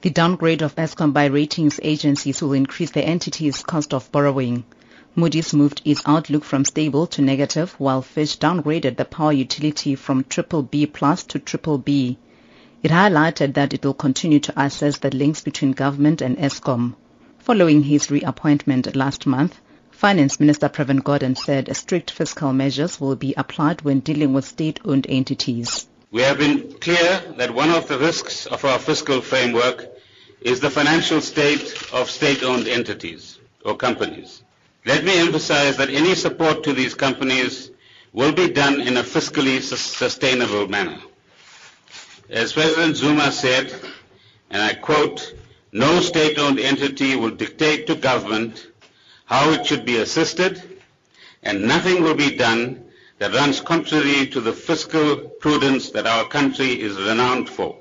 The downgrade of Eskom by ratings agencies will increase the entity's cost of borrowing. Moody's moved its outlook from stable to negative, while Fitch downgraded the power utility from BBB plus to BBB. It highlighted that it will continue to assess the links between government and Eskom. Following his reappointment last month, Finance Minister Pravin Gordhan said strict fiscal measures will be applied when dealing with state-owned entities. We have been clear that one of the risks of our fiscal framework is the financial state of state-owned entities or companies. Let me emphasize that any support to these companies will be done in a fiscally sustainable manner. As President Zuma said, and I quote, no state-owned entity will dictate to government how it should be assisted, and nothing will be done that runs contrary to the fiscal prudence that our country is renowned for.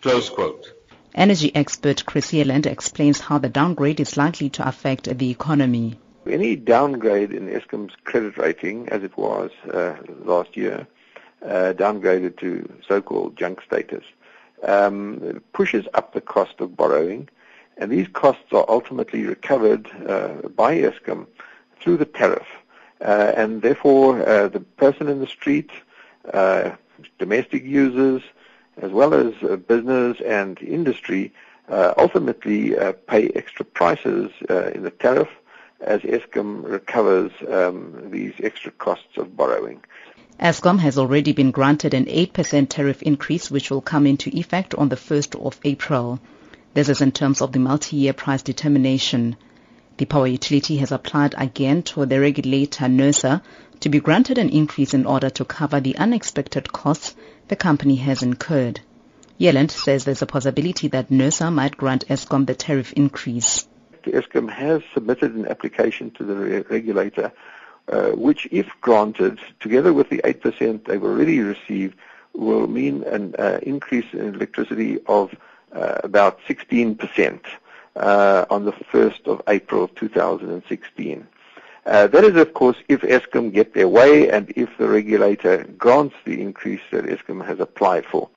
Close quote. Energy expert Chris Yelland explains how the downgrade is likely to affect the economy. Any downgrade in Eskom's credit rating, as it was uh, last year, uh, downgraded to so-called junk status, um, pushes up the cost of borrowing, and these costs are ultimately recovered uh, by Eskom through the tariff. Uh, and therefore, uh, the person in the street, uh, domestic users, as well as business and industry, ultimately pay extra prices in the tariff as Eskom recovers um, these extra costs of borrowing. Eskom has already been granted an 8% tariff increase which will come into effect on the 1st of April. This is in terms of the multi-year price determination. The power utility has applied again to the regulator NERSA to be granted an increase in order to cover the unexpected costs the company has incurred. Yelland says there's a possibility that NERSA might grant Eskom the tariff increase. Eskom has submitted an application to the re- regulator, uh, which, if granted, together with the 8% they've already received, will mean an uh, increase in electricity of uh, about 16% uh, on the 1st of April 2016. Uh, that is, of course, if Eskom get their way and if the regulator grants the increase that Eskom has applied for.